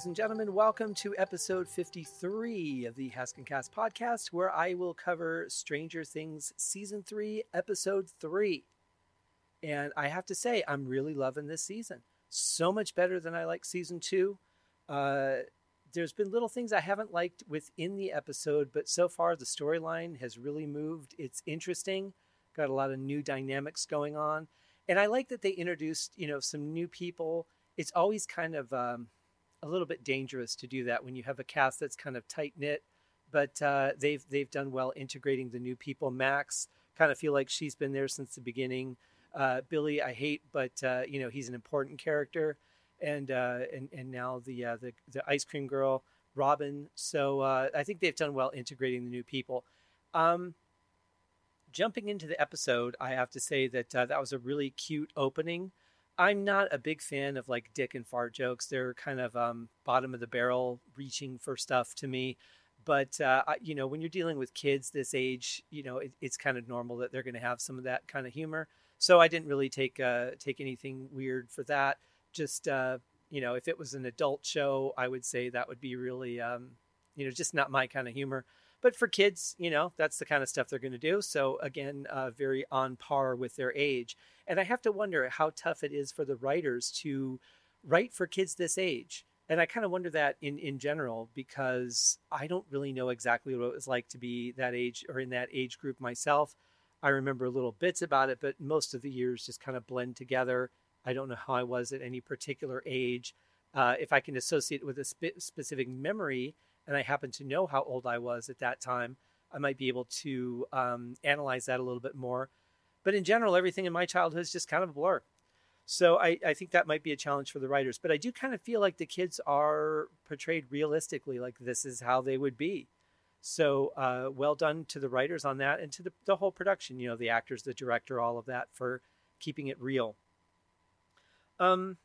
ladies and gentlemen, welcome to episode 53 of the Haskincast podcast, where I will cover Stranger Things season 3, episode 3. And I have to say, I'm really loving this season. So much better than I like season 2. Uh, there's been little things I haven't liked within the episode, but so far the storyline has really moved. It's interesting, got a lot of new dynamics going on. And I like that they introduced, you know, some new people. It's always kind of um, a little bit dangerous to do that when you have a cast that's kind of tight knit. But uh, they've they've done well integrating the new people. Max kind of feel like she's been there since the beginning. Uh, Billy, I hate, but uh, you know he's an important character, and uh, and and now the uh, the the ice cream girl, Robin. So uh, I think they've done well integrating the new people. Um, jumping into the episode, I have to say that that was a really cute opening. I'm not a big fan of like dick and fart jokes. They're kind of um, bottom of the barrel, reaching for stuff to me. But uh, you know, when you're dealing with kids this age, you know, it, it's kind of normal that they're going to have some of that kind of humor. So I didn't really take uh, take anything weird for that. Just uh, you know, if it was an adult show, I would say that would be really, um, you know, just not my kind of humor. But for kids, you know, that's the kind of stuff they're going to do. So again, uh, very on par with their age. And I have to wonder how tough it is for the writers to write for kids this age. And I kind of wonder that in, in general because I don't really know exactly what it was like to be that age or in that age group myself. I remember little bits about it, but most of the years just kind of blend together. I don't know how I was at any particular age. Uh, if I can associate it with a spe- specific memory, and I happen to know how old I was at that time, I might be able to um, analyze that a little bit more. But in general, everything in my childhood is just kind of a blur. So I, I think that might be a challenge for the writers. But I do kind of feel like the kids are portrayed realistically, like this is how they would be. So uh, well done to the writers on that and to the, the whole production, you know, the actors, the director, all of that for keeping it real. Um,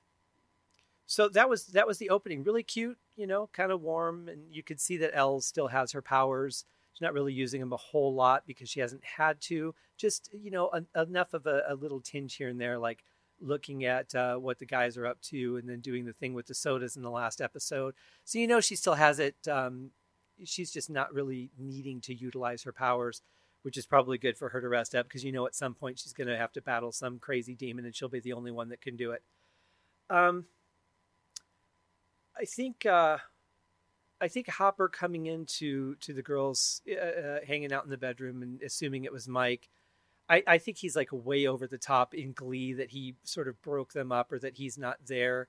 so that was that was the opening. Really cute, you know, kind of warm, and you could see that El still has her powers. She's not really using them a whole lot because she hasn't had to. Just you know, enough of a, a, little tinge here and there, like looking at uh, what the guys are up to, and then doing the thing with the sodas in the last episode. So you know, she still has it. Um, she's just not really needing to utilize her powers, which is probably good for her to rest up because you know at some point she's going to have to battle some crazy demon, and she'll be the only one that can do it. Um, I think uh, I think Hopper coming into to the girls uh, hanging out in the bedroom and assuming it was Mike. I, I think he's like way over the top in glee that he sort of broke them up or that he's not there.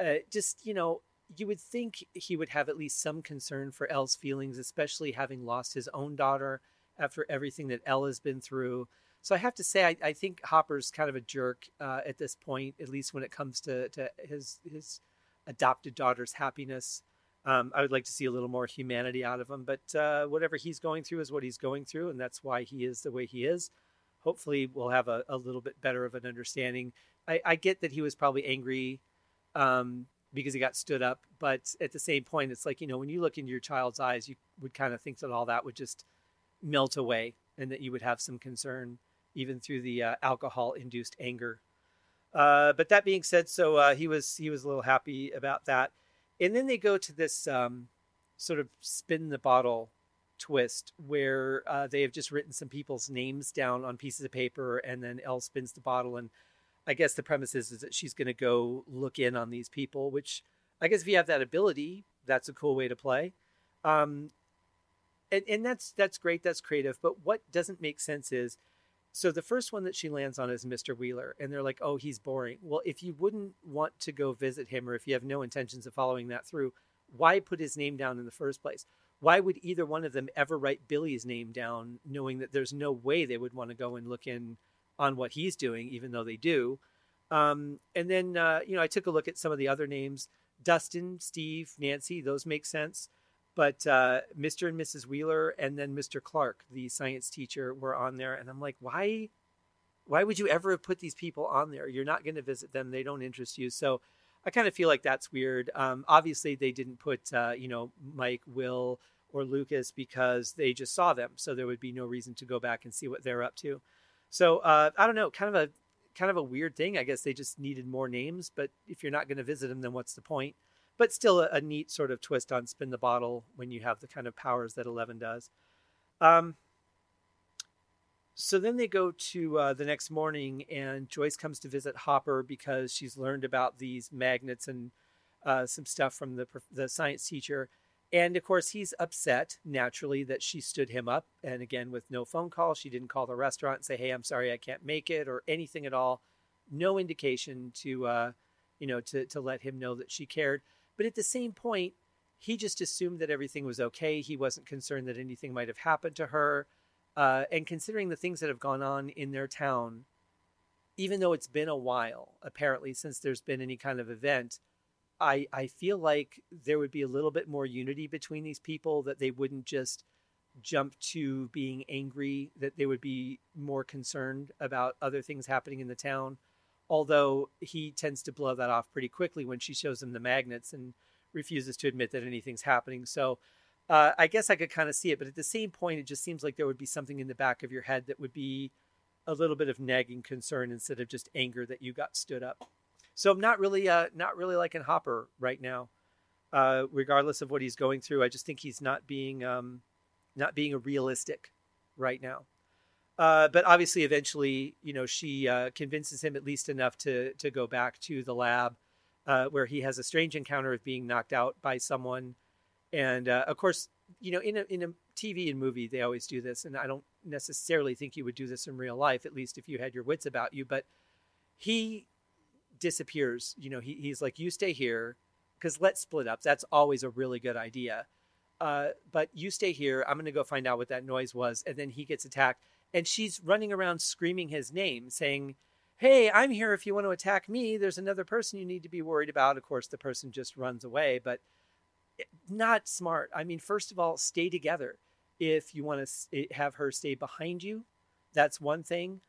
Uh, just you know, you would think he would have at least some concern for El's feelings, especially having lost his own daughter after everything that El has been through. So I have to say, I, I think Hopper's kind of a jerk uh, at this point, at least when it comes to, to his his adopted daughter's happiness. Um, I would like to see a little more humanity out of him, but uh, whatever he's going through is what he's going through, and that's why he is the way he is. Hopefully, we'll have a, a little bit better of an understanding. I, I get that he was probably angry um, because he got stood up, but at the same point, it's like you know when you look into your child's eyes, you would kind of think that all that would just melt away, and that you would have some concern even through the uh, alcohol-induced anger uh, but that being said, so uh, he was he was a little happy about that, and then they go to this um, sort of spin the bottle twist where uh, they have just written some people's names down on pieces of paper, and then El spins the bottle, and I guess the premise is, is that she's going to go look in on these people, which I guess if you have that ability, that's a cool way to play. Um, and, and that's that's great, that's creative. But what doesn't make sense is so the first one that she lands on is Mr. Wheeler, and they're like, "Oh, he's boring." Well, if you wouldn't want to go visit him, or if you have no intentions of following that through, why put his name down in the first place? Why would either one of them ever write Billy's name down, knowing that there's no way they would want to go and look in on what he's doing, even though they do? Um, and then, uh, you know, I took a look at some of the other names: Dustin, Steve, Nancy. Those make sense but uh, Mr. and Mrs. Wheeler and then Mr. Clark, the science teacher, were on there, and I'm like, why? Why would you ever have put these people on there? You're not going to visit them; they don't interest you. So, I kind of feel like that's weird. Um, obviously, they didn't put, uh, you know, Mike, Will, or Lucas because they just saw them, so there would be no reason to go back and see what they're up to. So, uh, I don't know, kind of a kind of a weird thing. I guess they just needed more names, but if you're not going to visit them, then what's the point? But still a, a, neat sort of twist on spin the bottle when you have the kind of powers that Eleven does. Um, so then they go to uh, the next morning, and Joyce comes to visit Hopper because she's learned about these magnets and uh, some stuff from the the science teacher. And of course, he's upset naturally that she stood him up. And again, with no phone call, she didn't call the restaurant and say, "Hey, I'm sorry, I can't make it," or anything at all. No indication to, uh, you know, to to let him know that she cared. But at the same point, he just assumed that everything was okay. He wasn't concerned that anything might have happened to her. Uh, and considering the things that have gone on in their town, even though it's been a while, apparently, since there's been any kind of event, I I feel like there would be a little bit more unity between these people that they wouldn't just jump to being angry that they would be more concerned about other things happening in the town although he tends to blow that off pretty quickly when she shows him the magnets and refuses to admit that anything's happening so uh, i guess i could kind of see it but at the same point it just seems like there would be something in the back of your head that would be a little bit of nagging concern instead of just anger that you got stood up so I'm not really, uh, not really liking Hopper right now. Uh, regardless of what he's going through, I just think he's not being, um, not being a realistic right now. Uh, but obviously, eventually, you know, she uh, convinces him at least enough to to go back to the lab, uh, where he has a strange encounter of being knocked out by someone, and uh, of course, you know, in a in a TV and movie, they always do this, and I don't necessarily think you would do this in real life, at least if you had your wits about you. But he disappears. You know, he, he's like, you stay here because let's split up. That's always a really good idea. Uh, but you stay here. I'm going to go find out what that noise was. And then he gets attacked. And she's running around screaming his name, saying, Hey, I'm here if you want to attack me. There's another person you need to be worried about. Of course, the person just runs away, but not smart. I mean, first of all, stay together. If you want to eh, have her stay behind you, that's one thing.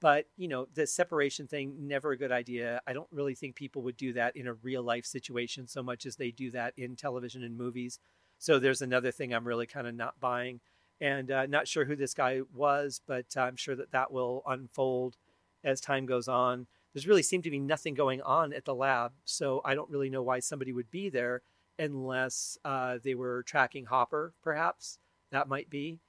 But, you know, the separation thing, never a good idea. I don't really think people would do that in a real life situation so much as they do that in television and movies. So there's another thing I'm really kind of not buying. And uh, not sure who this guy was, but I'm sure that that will unfold as time goes on. There's really seemed to be nothing going on at the lab. So I don't really know why somebody would be there unless uh, they were tracking Hopper, perhaps. That might be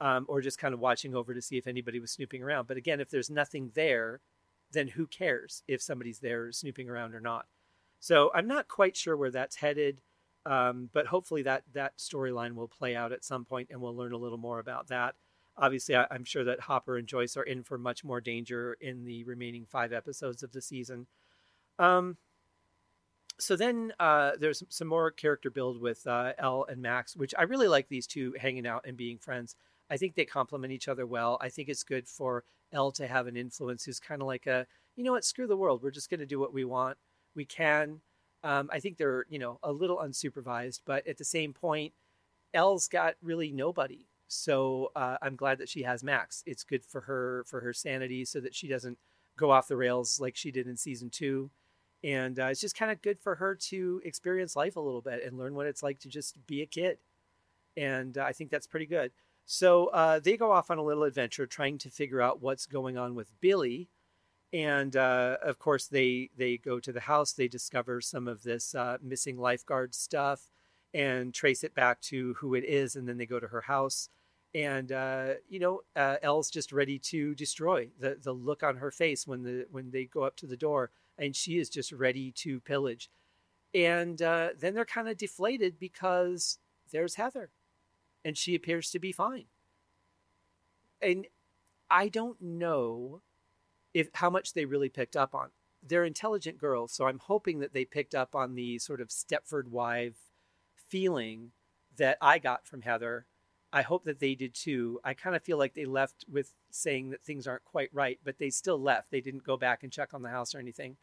um, or just kind of watching over to see if anybody was snooping around. But again, if there's nothing there, then who cares if somebody's there snooping around or not? So I'm not quite sure where that's headed, um, but hopefully that that storyline will play out at some point, and we'll learn a little more about that. Obviously, I, am sure that Hopper and Joyce are in for much more danger in the remaining five episodes of the season. Um, so then uh, there's some more character build with uh, and Max, which I really like these two hanging out and being friends. I think they complement each other well. I think it's good for El to have an influence who's kind of like a, you know what, screw the world. We're just going to do what we want. We can. Um, I think they're, you know, a little unsupervised, but at the same point, El's got really nobody. So uh, I'm glad that she has Max. It's good for her for her sanity, so that she doesn't go off the rails like she did in season two. And uh, it's just kind of good for her to experience life a little bit and learn what it's like to just be a kid. And uh, I think that's pretty good. So uh, they go off on a little adventure trying to figure out what's going on with Billy. And uh, of course, they, they go to the house, they discover some of this uh, missing lifeguard stuff and trace it back to who it is. And then they go to her house. And uh, you know, uh, El's just ready to destroy the the look on her face when the when they go up to the door, and she is just ready to pillage. And uh, then they're kind of deflated because there's Heather and she appears to be fine. And I don't know if how much they really picked up on. They're intelligent girls, so I'm hoping that they picked up on the sort of Stepford wife feeling that I got from Heather. I hope that they did too. I kind of feel like they left with saying that things aren't quite right, but they still left. They didn't go back and check on the house or anything,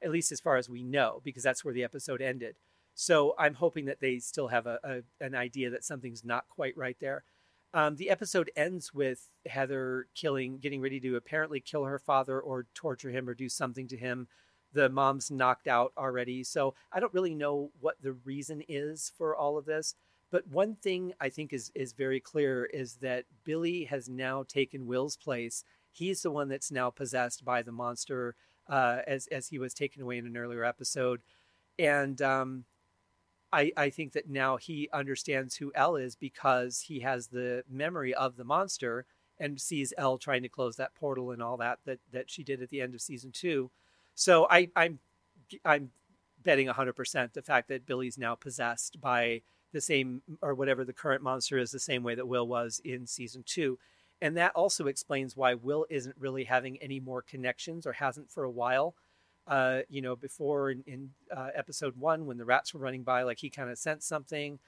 at least as far as we know, because that's where the episode ended. So I'm hoping that they still have a, a an idea that something's not quite right there. Um, the episode ends with Heather killing, getting ready to apparently kill her father or torture him or do something to him. The mom's knocked out already. So I don't really know what the reason is for all of this. But one thing I think is, is very clear is that Billy has now taken Will's place. He's the one that's now possessed by the monster uh, as, as he was taken away in an earlier episode. And um, I, I think that now he understands who El is because he has the memory of the monster and sees El trying to close that portal and all that that that she did at the end of season two. So I, I'm I'm betting 100% the fact that Billy's now possessed by the same or whatever the current monster is the same way that Will was in season 2 and that also explains why Will isn't really having any more connections or hasn't for a while uh, you know before in, in uh, episode 1 when the rats were running by like he kind of sensed something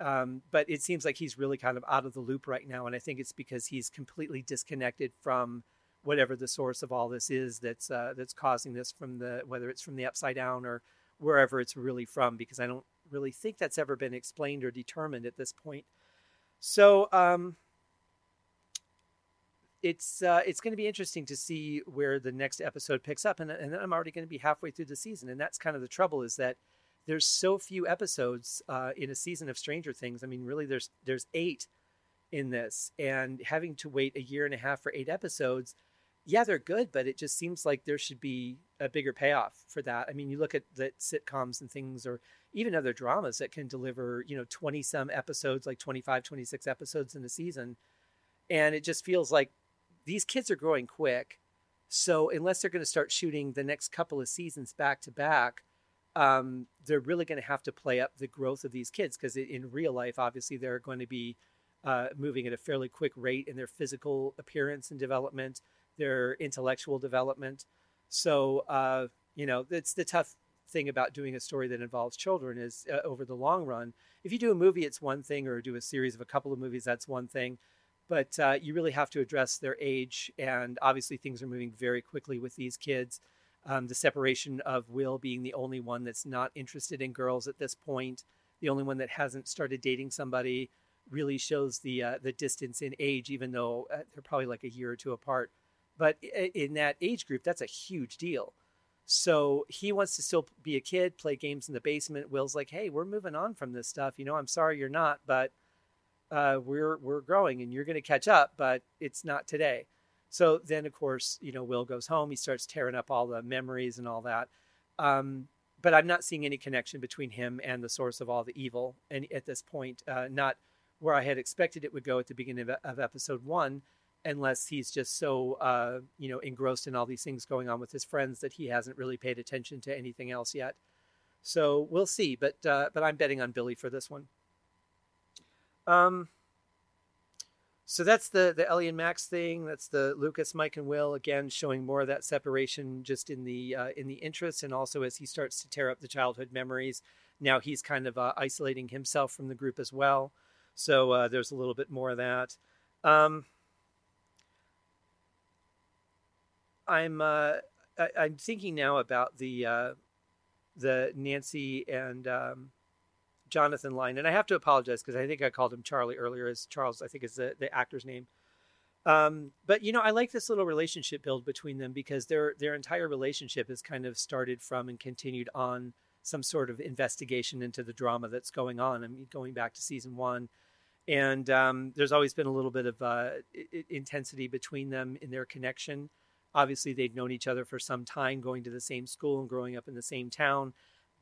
um, but it seems like he's really kind of out of the loop right now and I think it's because he's completely disconnected from whatever the source of all this is that's uh, that's causing this from the whether it's from the upside down or wherever it's really from because I don't really think that's ever been explained or determined at this point. So um, it's uh, it's going to be interesting to see where the next episode picks up, and and I'm already going to be halfway through the season, and that's kind of the trouble is that there's so few episodes uh, in a season of Stranger Things. I mean, really, there's there's eight in this, and having to wait a year and a half for eight episodes yeah, they're good, but it just seems like there should be a bigger payoff for that. I mean, you look at the sitcoms and things, or even other dramas that can deliver, you know, 20 some episodes, like 25, 26 episodes in a season. And it just feels like these kids are growing quick. So unless they're going to start shooting the next couple of seasons back to back, um, they're really going to have to play up the growth of these kids because in real life, obviously, they're going to be uh, moving at a fairly quick rate in their physical appearance and development their intellectual development. So, uh, you know, it's the tough thing about doing a story that involves children is uh, over the long run. If you do a movie, it's one thing, or do a series of a couple of movies, that's one thing. But uh, you really have to address their age, and obviously things are moving very quickly with these kids. Um, the separation of Will being the only one that's not interested in girls at this point, the only one that hasn't started dating somebody, really shows the uh, the distance in age, even though uh, they're probably like a year or two apart. But in that age group, that's a huge deal. So he wants to still be a kid, play games in the basement. Will's like, "Hey, we're moving on from this stuff. You know, I'm sorry you're not, but uh, we're we're growing, and you're going to catch up. But it's not today." So then, of course, you know, Will goes home. He starts tearing up all the memories and all that. Um, but I'm not seeing any connection between him and the source of all the evil. And at this point, uh, not where I had expected it would go at the beginning of, of episode one unless he's just so uh, you know engrossed in all these things going on with his friends that he hasn't really paid attention to anything else yet. So we'll see, but uh, but I'm betting on Billy for this one. Um. So that's the the Ellie and Max thing. That's the Lucas, Mike, and Will again showing more of that separation just in the uh, in the interest, and also as he starts to tear up the childhood memories. Now he's kind of uh, isolating himself from the group as well. So uh, there's a little bit more of that. Um, I'm uh, I, am thinking now about the uh, the Nancy and um, Jonathan line, and I have to apologize because I think I called him Charlie earlier, as Charles I think is the, the actor's name. Um, but you know, I like this little relationship build between them because their their entire relationship is kind of started from and continued on some sort of investigation into the drama that's going on. I mean, going back to season one, and um, there's always been a little bit of uh, intensity between them in their connection obviously they'd known each other for some time, going to the same school and growing up in the same town.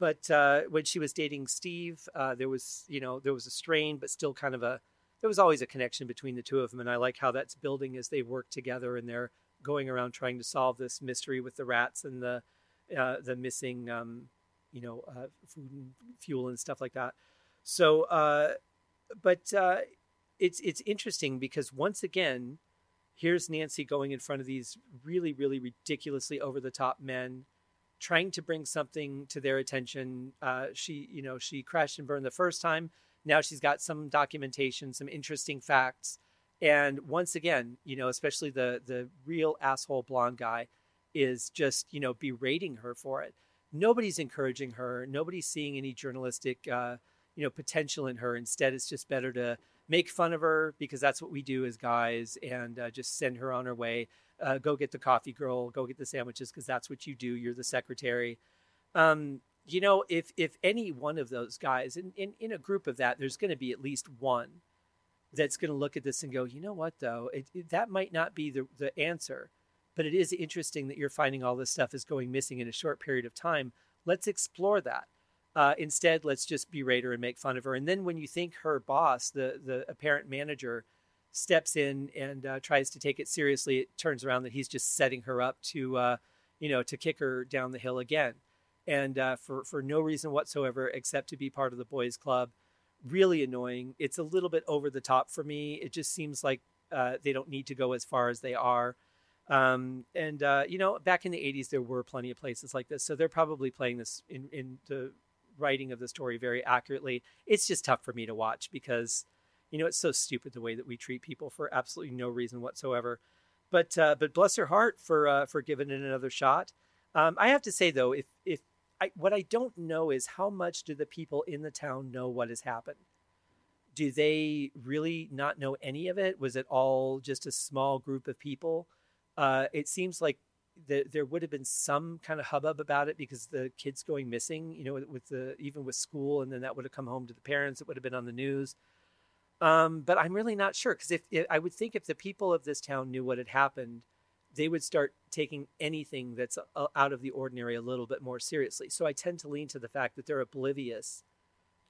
But uh, when she was dating Steve, uh, there was you know there was a strain, but still kind of a there was always a connection between the two of them, and I like how that's building as they work together and they're going around trying to solve this mystery with the rats and the uh, the missing um, you know uh, food and fuel and stuff like that. So, uh, but uh, it's it's interesting because once again here's Nancy going in front of these really, really ridiculously over the top men, trying to bring something to their attention. Uh, she, you know, she crashed and burned the first time. Now she's got some documentation, some interesting facts. And once again, you know, especially the the real asshole blonde guy is just, you know, berating her for it. Nobody's encouraging her. Nobody's seeing any journalistic, uh, you know, potential in her. Instead, it's just better to make fun of her because that's what we do as guys and uh, just send her on her way. Uh, go get the coffee girl, go get the sandwiches because that's what you do. You're the secretary. Um, you know, if if any one of those guys in, in, in a group of that, there's going to be at least one that's going to look at this and go, you know what, though, it, it, that might not be the, the answer, but it is interesting that you're finding all this stuff is going missing in a short period of time. Let's explore that. Uh, instead, let's just berate her and make fun of her. And then when you think her boss, the the apparent manager, steps in and uh, tries to take it seriously, it turns around that he's just setting her up to, uh, you know, to kick her down the hill again, and uh, for for no reason whatsoever except to be part of the boys' club. Really annoying. It's a little bit over the top for me. It just seems like uh, they don't need to go as far as they are. Um, and uh, you know, back in the '80s, there were plenty of places like this, so they're probably playing this in in the writing of the story very accurately. It's just tough for me to watch because you know, it's so stupid the way that we treat people for absolutely no reason whatsoever. But uh, but bless her heart for uh, for giving it another shot. Um, I have to say though, if if I, what I don't know is how much do the people in the town know what has happened? Do they really not know any of it? Was it all just a small group of people? Uh, it seems like the, there would have been some kind of hubbub about it because the kids going missing, you know, with the even with school, and then that would have come home to the parents. It would have been on the news. Um, but I'm really not sure because if, if, I would think if the people of this town knew what had happened, they would start taking anything that's a, out of the ordinary a little bit more seriously. So I tend to lean to the fact that they're oblivious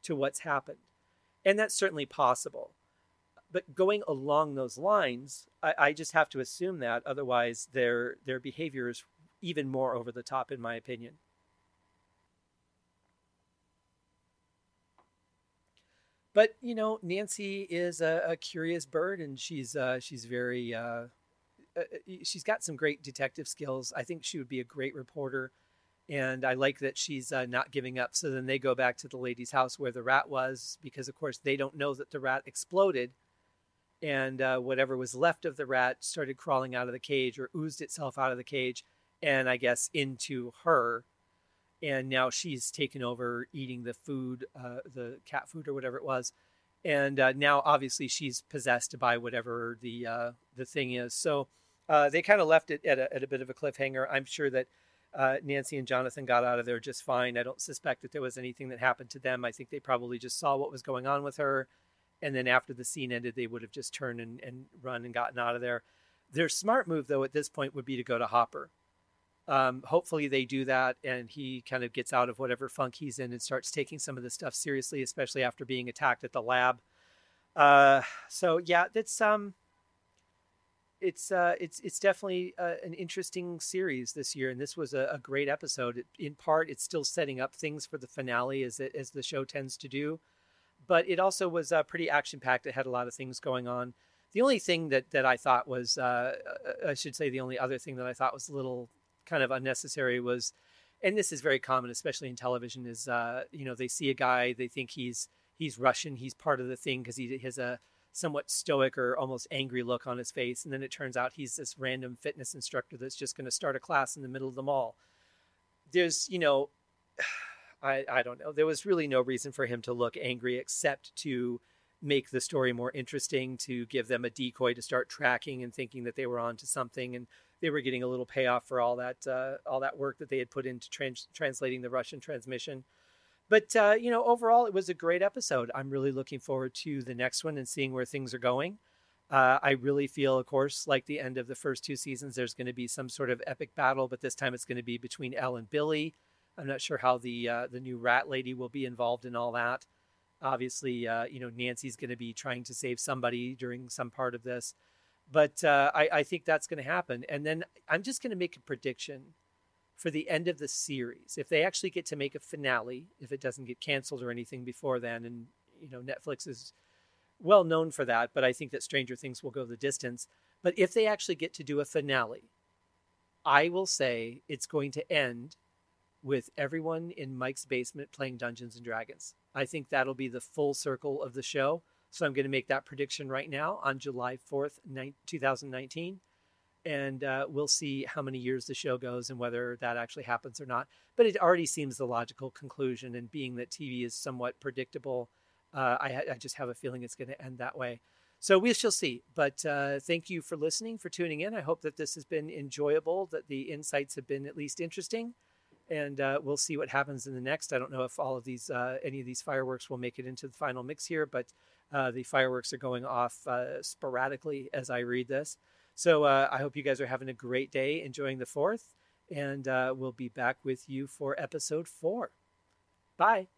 to what's happened, and that's certainly possible. But going along those lines, I, I just have to assume that otherwise their their behavior is even more over the top, in my opinion. But you know, Nancy is a, a curious bird, and she's uh, she's very uh, uh, uh she's got some great detective skills. I think she would be a great reporter, and I like that she's uh, not giving up. So then they go back to the lady's house where the rat was, because of course they don't know that the rat exploded, and uh, whatever was left of the rat started crawling out of the cage or oozed itself out of the cage, and I guess into her and now she's taken over eating the food, uh, the cat food or whatever it was, and uh, now obviously she's possessed by whatever the uh, the thing is. So uh, they kind of left it at a, at a bit of a cliffhanger. I'm sure that uh, Nancy and Jonathan got out of there just fine. I don't suspect that there was anything that happened to them. I think they probably just saw what was going on with her, and then after the scene ended, they would have just turned and, and run and gotten out of there. Their smart move, though, at this point would be to go to Hopper um, hopefully they do that and he kind of gets out of whatever funk he's in and starts taking some of this stuff seriously, especially after being attacked at the lab. Uh, so yeah, that's um, it's uh, it's it's definitely uh, an interesting series this year, and this was a, a great episode. In part, it's still setting up things for the finale as it, as the show tends to do, but it also was uh, pretty action packed. It had a lot of things going on. The only thing that that I thought was, uh, uh, I should say, the only other thing that I thought was a little kind of unnecessary was, and this is very common, especially in television, is uh, you know they see a guy, they think he's he's Russian, he's part of the thing because he has a somewhat stoic or almost angry look on his face, and then it turns out he's this random fitness instructor that's just going to start a class in the middle of the mall. There's you know. I, I don't know. There was really no reason for him to look angry except to make the story more interesting, to give them a decoy to start tracking and thinking that they were onto something. And they were getting a little payoff for all that uh, all that work that they had put into trans- translating the Russian transmission. But uh, you know, overall, it was a great episode. I'm really looking forward to the next one and seeing where things are going. Uh, I really feel, of course, like the end of the first two seasons, there's going to be some sort of epic battle, but this time it's going to be between El and Billy. I'm not sure how the uh, the new rat lady will be involved in all that. Obviously, uh, you know, Nancy's going to be trying to save somebody during some part of this. But uh, I, I think that's going to happen. And then I'm just going to make a prediction for the end of the series. If they actually get to make a finale, if it doesn't get canceled or anything before then, and you know Netflix is well known for that, but I think that Stranger Things will go the distance. But if they actually get to do a finale, I will say it's going to end with everyone in Mike's basement playing Dungeons and Dragons. I think that'll be the full circle of the show. So I'm going to make that prediction right now on July 4th, 2019. And uh, we'll see how many years the show goes and whether that actually happens or not. But it already seems the logical conclusion. And being that TV is somewhat predictable, uh, I, I, just have a feeling it's going to end that way. So we shall see. But uh, thank you for listening, for tuning in. I hope that this has been enjoyable, that the insights have been at least interesting and uh, we'll see what happens in the next. I don't know if all of these, uh, any of these fireworks will make it into the final mix here, but uh, the fireworks are going off uh, sporadically as I read this. So uh, I hope you guys are having a great day, enjoying the fourth, and uh, we'll be back with you for episode four. Bye.